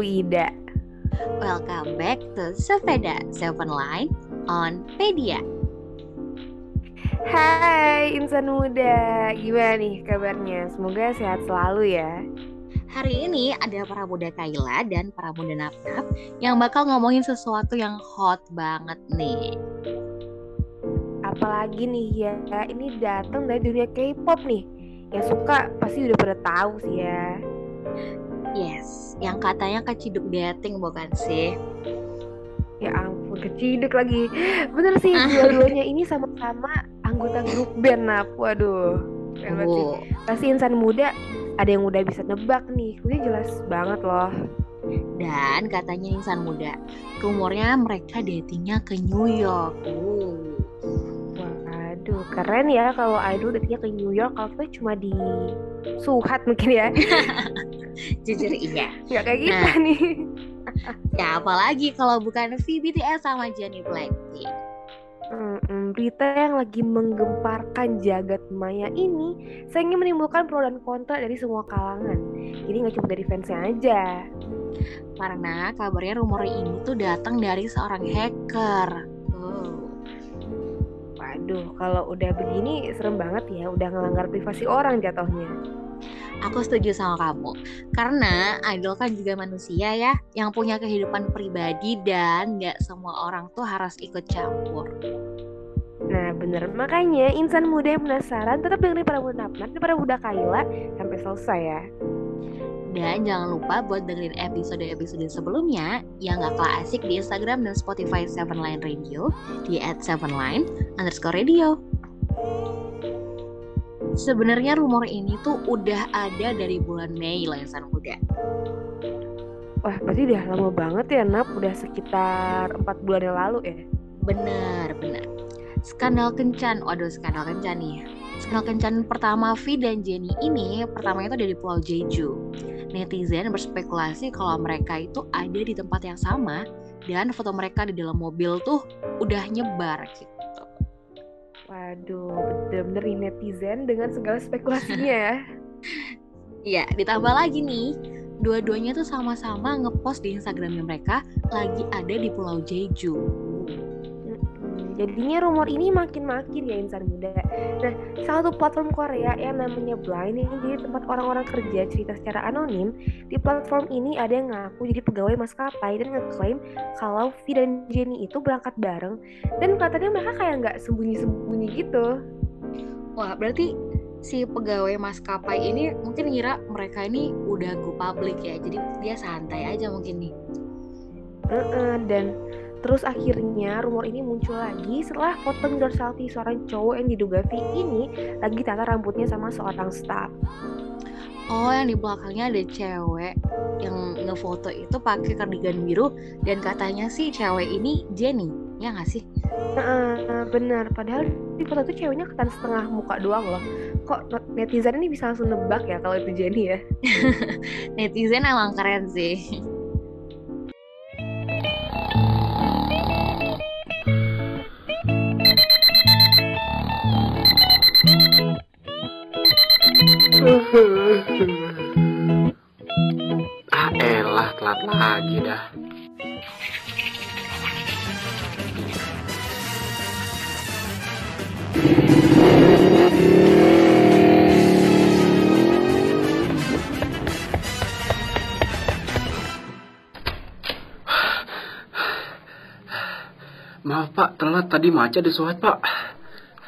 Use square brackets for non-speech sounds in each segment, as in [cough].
Umbu Ida. Welcome back to Sepeda Seven Line on Pedia. Hai insan muda, gimana nih kabarnya? Semoga sehat selalu ya. Hari ini ada para muda Kaila dan para muda Napnap yang bakal ngomongin sesuatu yang hot banget nih. Apalagi nih ya, ini datang dari dunia K-pop nih. Yang suka pasti udah pada tahu sih ya. Yes, yang katanya keciduk dating bukan sih? Ya ampun, keciduk lagi. Bener sih, [laughs] dua-duanya ini sama-sama anggota grup band Nap. Waduh, keren banget sih. Pasti insan muda ada yang udah bisa nebak nih. Kuliah jelas banget loh. dan katanya insan muda, rumornya mereka datingnya ke New York. Uh. Waduh, keren ya kalau idol datangnya ke New York. Kalau kita cuma di Suhat mungkin ya. [laughs] Jujur iya. Nggak kayak kita Nah. nih. Ya apalagi kalau bukan VBTS sama Jennie Blackpink. Mm-mm, berita yang lagi menggemparkan jagat maya ini sayangnya menimbulkan pro dan kontra dari semua kalangan. Jadi nggak cuma dari fansnya aja. Karena kabarnya rumor ini tuh datang dari seorang hacker. Oh. Waduh, kalau udah begini serem banget ya, udah ngelanggar privasi orang jatuhnya. Aku setuju sama kamu. Karena idol kan juga manusia ya, yang punya kehidupan pribadi dan nggak semua orang tuh harus ikut campur. Nah bener, makanya insan muda yang penasaran tetap dengerin para muda Napnap dan para muda Kaila sampai selesai ya. Dan jangan lupa buat dengerin episode-episode sebelumnya yang gak kalah asik di Instagram dan Spotify Seven Line Radio di at Seven Line underscore radio. Sebenarnya rumor ini tuh udah ada dari bulan Mei lah insan muda. Wah berarti udah lama banget ya Nap, udah sekitar empat bulan yang lalu ya. Bener, bener. Skandal kencan, waduh skandal kencan nih. Skandal kencan pertama V dan Jenny ini pertamanya itu dari Pulau Jeju. Netizen berspekulasi kalau mereka itu ada di tempat yang sama dan foto mereka di dalam mobil tuh udah nyebar gitu. Waduh, bener-bener netizen dengan segala spekulasinya ya. [laughs] Ya, ditambah lagi nih, dua-duanya tuh sama-sama ngepost di Instagramnya mereka lagi ada di Pulau Jeju. Jadinya rumor ini makin-makin ya insan muda. Nah, salah satu platform Korea yang namanya Blind ini jadi tempat orang-orang kerja cerita secara anonim. Di platform ini ada yang ngaku jadi pegawai maskapai dan ngeklaim kalau V dan Jenny itu berangkat bareng. Dan katanya mereka kayak nggak sembunyi-sembunyi gitu. Wah, berarti si pegawai maskapai ini mungkin ngira mereka ini udah go public ya. Jadi dia santai aja mungkin nih. Heeh, dan terus akhirnya rumor ini muncul lagi setelah foto mirror selfie seorang cowok yang diduga V ini lagi tata rambutnya sama seorang staff. Oh, yang di belakangnya ada cewek yang ngefoto itu pakai kardigan biru dan katanya sih cewek ini Jenny. Ya nggak sih? Heeh, benar. Padahal di foto itu ceweknya kelihatan setengah muka doang loh. Kok netizen ini bisa langsung nebak ya kalau itu Jenny ya? [laughs] Netizen emang keren sih. Tadi macet di Suhat pak.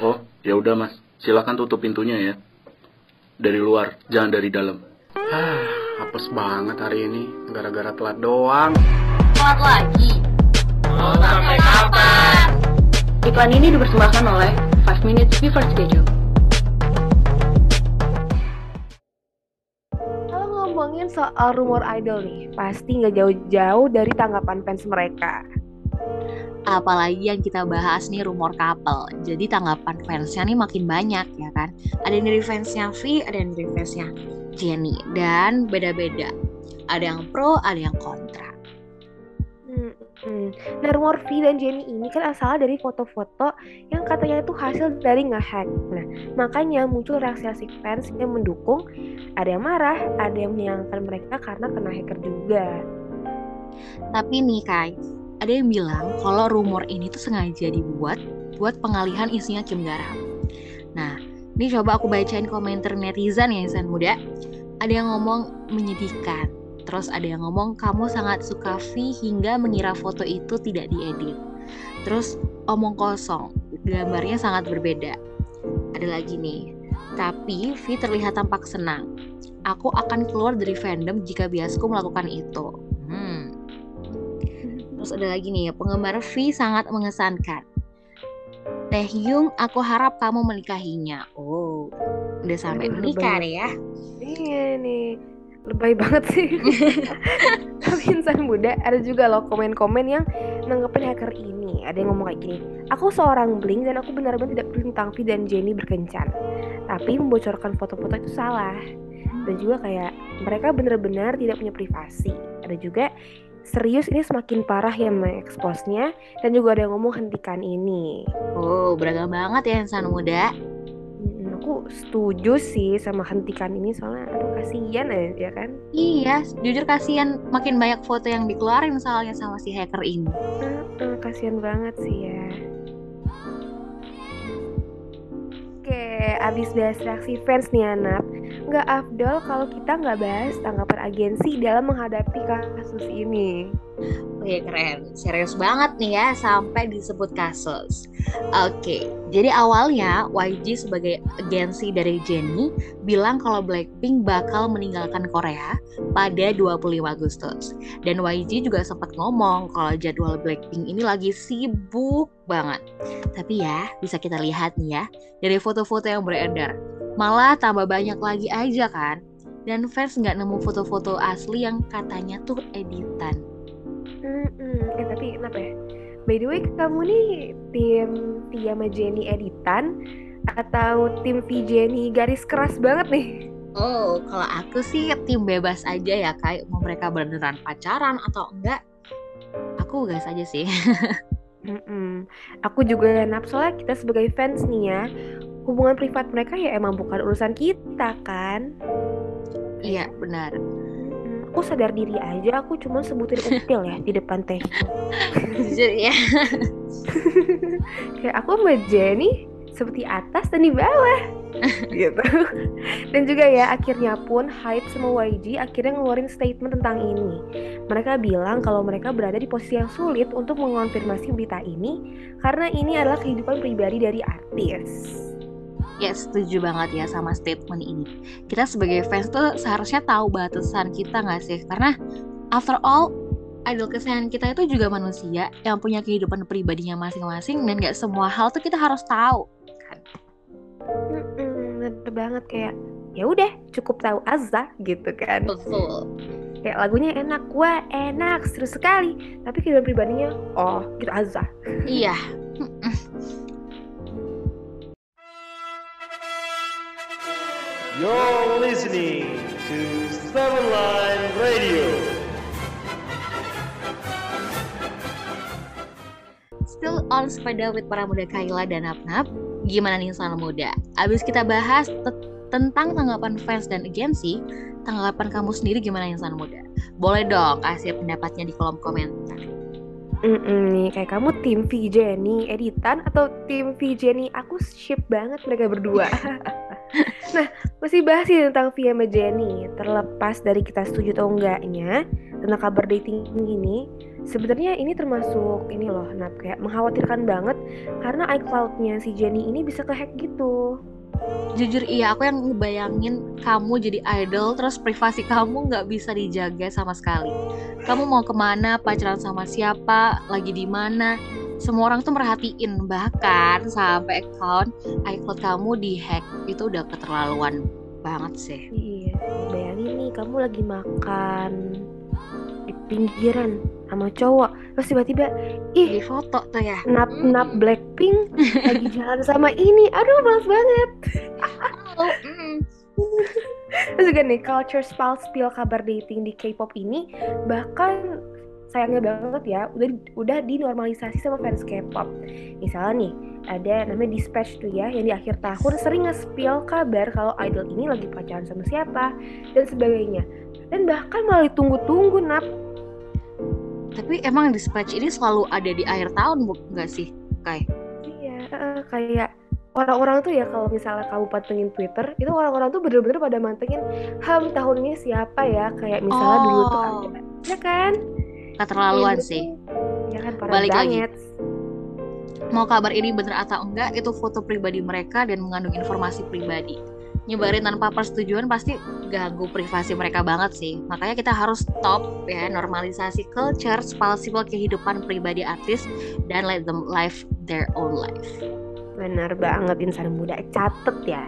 Oh, ya udah Mas. Silakan tutup pintunya ya. Dari luar, jangan dari dalam. Ah, apes banget hari ini, gara-gara telat doang. Telat lagi. Iklan ini dipersembahkan oleh 5 Minutes Before Schedule. Kalau ngomongin soal rumor idol nih, pasti nggak jauh-jauh dari tanggapan fans mereka. Apalagi yang kita bahas nih rumor couple. Jadi tanggapan fansnya nih makin banyak ya kan. Ada yang dari fansnya V, ada yang dari fansnya Jenny. Dan beda-beda. Ada yang pro, ada yang kontra. Hmm, hmm. Nah, rumor V dan Jenny ini kan asalnya dari foto-foto yang katanya itu hasil dari ngehack. Nah, makanya muncul reaksi-reaksi fans yang mendukung, ada yang marah, ada yang menyalahkan mereka karena kena hacker juga. Tapi nih Kai, ada yang bilang kalau rumor ini tuh sengaja dibuat buat pengalihan isunya Kim Garam. Nah, ini coba aku bacain komentar netizen ya insan muda. Ada yang ngomong menyedihkan. Terus ada yang ngomong kamu sangat suka V hingga mengira foto itu tidak diedit. Terus omong kosong, gambarnya sangat berbeda. Ada lagi nih, tapi V terlihat tampak senang. Aku akan keluar dari fandom jika biasku melakukan itu. Terus ada lagi nih, penggemar V sangat mengesankan. Teh Yung, aku harap kamu menikahinya. Oh, udah sampai Aduh, menikah lebay. deh ya. Iya nih, lebay banget sih. [laughs] Tapi insan muda ada juga loh komen-komen yang nanggepin hacker ini. Ada yang ngomong kayak gini, aku seorang bling dan aku benar-benar tidak peduli tentang V dan Jenny berkencan. Tapi membocorkan foto-foto itu salah. Dan juga kayak mereka benar-benar tidak punya privasi. Ada juga serius ini semakin parah ya mengeksposnya dan juga ada yang ngomong hentikan ini. Oh, beragam banget ya insan muda. Mm, aku setuju sih sama hentikan ini soalnya aduh kasihan ya, ya kan. Iya, jujur kasihan makin banyak foto yang dikeluarin soalnya sama si hacker ini. Heeh, kasihan banget sih ya. Oke, abis bahas reaksi fans nih Anap Nggak afdol kalau kita nggak bahas tanggapan agensi dalam menghadapi kasus ini Wih keren, serius banget nih ya sampai disebut kasus. Oke, jadi awalnya YG sebagai agensi dari Jennie bilang kalau Blackpink bakal meninggalkan Korea pada 25 Agustus. Dan YG juga sempat ngomong kalau jadwal Blackpink ini lagi sibuk banget. Tapi ya, bisa kita lihat nih ya, dari foto-foto yang beredar. Malah tambah banyak lagi aja kan. Dan fans nggak nemu foto-foto asli yang katanya tuh editan. Mm-mm. Eh tapi kenapa ya? By the way, kamu nih tim Tia sama Jenny editan atau tim V Jenny garis keras banget nih? Oh, kalau aku sih tim bebas aja ya, kayak mau mereka beneran pacaran atau enggak. Aku gas aja sih. [laughs] Mm-mm. Aku juga nafsu lah kita sebagai fans nih ya. Hubungan privat mereka ya emang bukan urusan kita kan. iya, benar. Mm-mm. Aku sadar diri aja, aku cuma sebutin upil ya di depan teh. Jujur ya. Kayak aku sama Jenny seperti atas dan di bawah gitu. Dan juga ya akhirnya pun Hype sama YG akhirnya ngeluarin statement tentang ini. Mereka bilang kalau mereka berada di posisi yang sulit untuk mengonfirmasi berita ini karena ini adalah kehidupan pribadi dari artis. Ya, setuju banget ya sama statement ini. Kita sebagai fans tuh seharusnya tahu batasan kita nggak sih? Karena after all, idol kesayangan kita itu juga manusia yang punya kehidupan pribadinya masing-masing dan nggak semua hal tuh kita harus tahu. Kan? Mm-mm, bener banget kayak ya udah cukup tahu Azza gitu kan. Betul. Kayak lagunya enak, wah enak, seru sekali. Tapi kehidupan pribadinya, oh gitu Azza. Iya. [laughs] You're listening to Seven Line Radio. Still on sepeda with para muda Kaila dan Napnap. Gimana nih sana muda? Abis kita bahas te- tentang tanggapan fans dan agensi, tanggapan kamu sendiri gimana insan muda? Boleh dong kasih pendapatnya di kolom komentar. Mm-mm, nih kayak kamu tim V Jenny editan atau tim V Jenny aku ship banget mereka berdua. [laughs] [laughs] nah masih bahas sih tentang V sama Jenny terlepas dari kita setuju atau enggaknya tentang kabar dating gini sebenarnya ini termasuk ini loh Nap kayak mengkhawatirkan banget karena iCloud-nya si Jenny ini bisa kehack gitu. Jujur iya, aku yang ngebayangin kamu jadi idol terus privasi kamu nggak bisa dijaga sama sekali. Kamu mau ke mana, pacaran sama siapa, lagi di mana, semua orang tuh merhatiin bahkan sampai account iCloud kamu dihack itu udah keterlaluan banget sih. Iya, bayangin nih kamu lagi makan di pinggiran sama cowok terus tiba-tiba Di ih foto tuh ya. nap nap Blackpink lagi jalan sama ini aduh males banget Oh, mm. terus juga nih culture spill spill kabar dating di K-pop ini bahkan sayangnya banget ya udah udah dinormalisasi sama fans K-pop misalnya nih ada namanya Dispatch tuh ya yang di akhir tahun sering nge-spill kabar kalau idol ini lagi pacaran sama siapa dan sebagainya dan bahkan malah ditunggu-tunggu nap Tapi emang dispatch ini selalu ada di akhir tahun nggak sih, Kai? Iya, kayak orang-orang tuh ya kalau misalnya kamu pantengin Twitter, itu orang-orang tuh bener-bener pada mantengin ham tahun ini siapa ya, kayak misalnya dulu tuh Oh. ada, ya kan? Keterlaluan Kayak sih. Ya kan Balik lagi. banget. Mau kabar ini bener atau enggak, itu foto pribadi mereka dan mengandung informasi pribadi. Nyebarin tanpa persetujuan pasti ganggu privasi mereka banget sih. Makanya kita harus stop ya normalisasi culture spalsifel kehidupan pribadi artis dan let them live their own life. Bener banget insan muda, catet ya.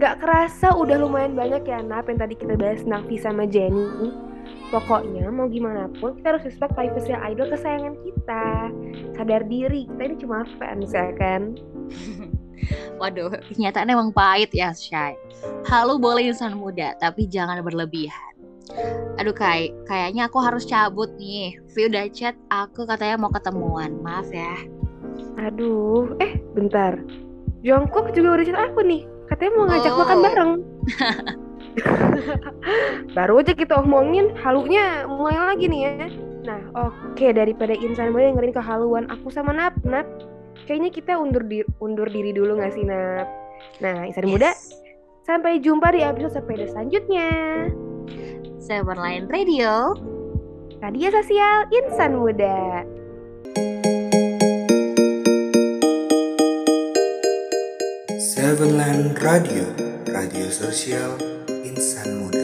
Gak kerasa udah lumayan banyak ya Nap yang tadi kita bahas tentang V sama Jenny. Pokoknya mau gimana pun kita harus respect privacy idol kesayangan kita. Sadar diri, kita ini cuma fans ya kan. [laughs] Waduh, kenyataan emang pahit ya, Shay. Halo boleh insan muda, tapi jangan berlebihan. Aduh, Kai, kayaknya aku harus cabut nih. Vi udah chat, aku katanya mau ketemuan. Maaf ya. Aduh, eh bentar. Jongkok juga udah chat aku nih. Katanya mau ngajak Oh. makan bareng. [laughs] [laughs] Baru aja kita omongin, halunya mulai lagi nih ya. Nah, oke daripada insan muda dengerin kehaluan aku sama Nap, Nap. Kayaknya kita undur di undur diri dulu gak sih, Nap? Nah, insan muda, sampai jumpa di episode sepeda selanjutnya. Seven Line Radio. Radio Sosial Insan Muda. Seven Line Radio, radio sosial insan muda.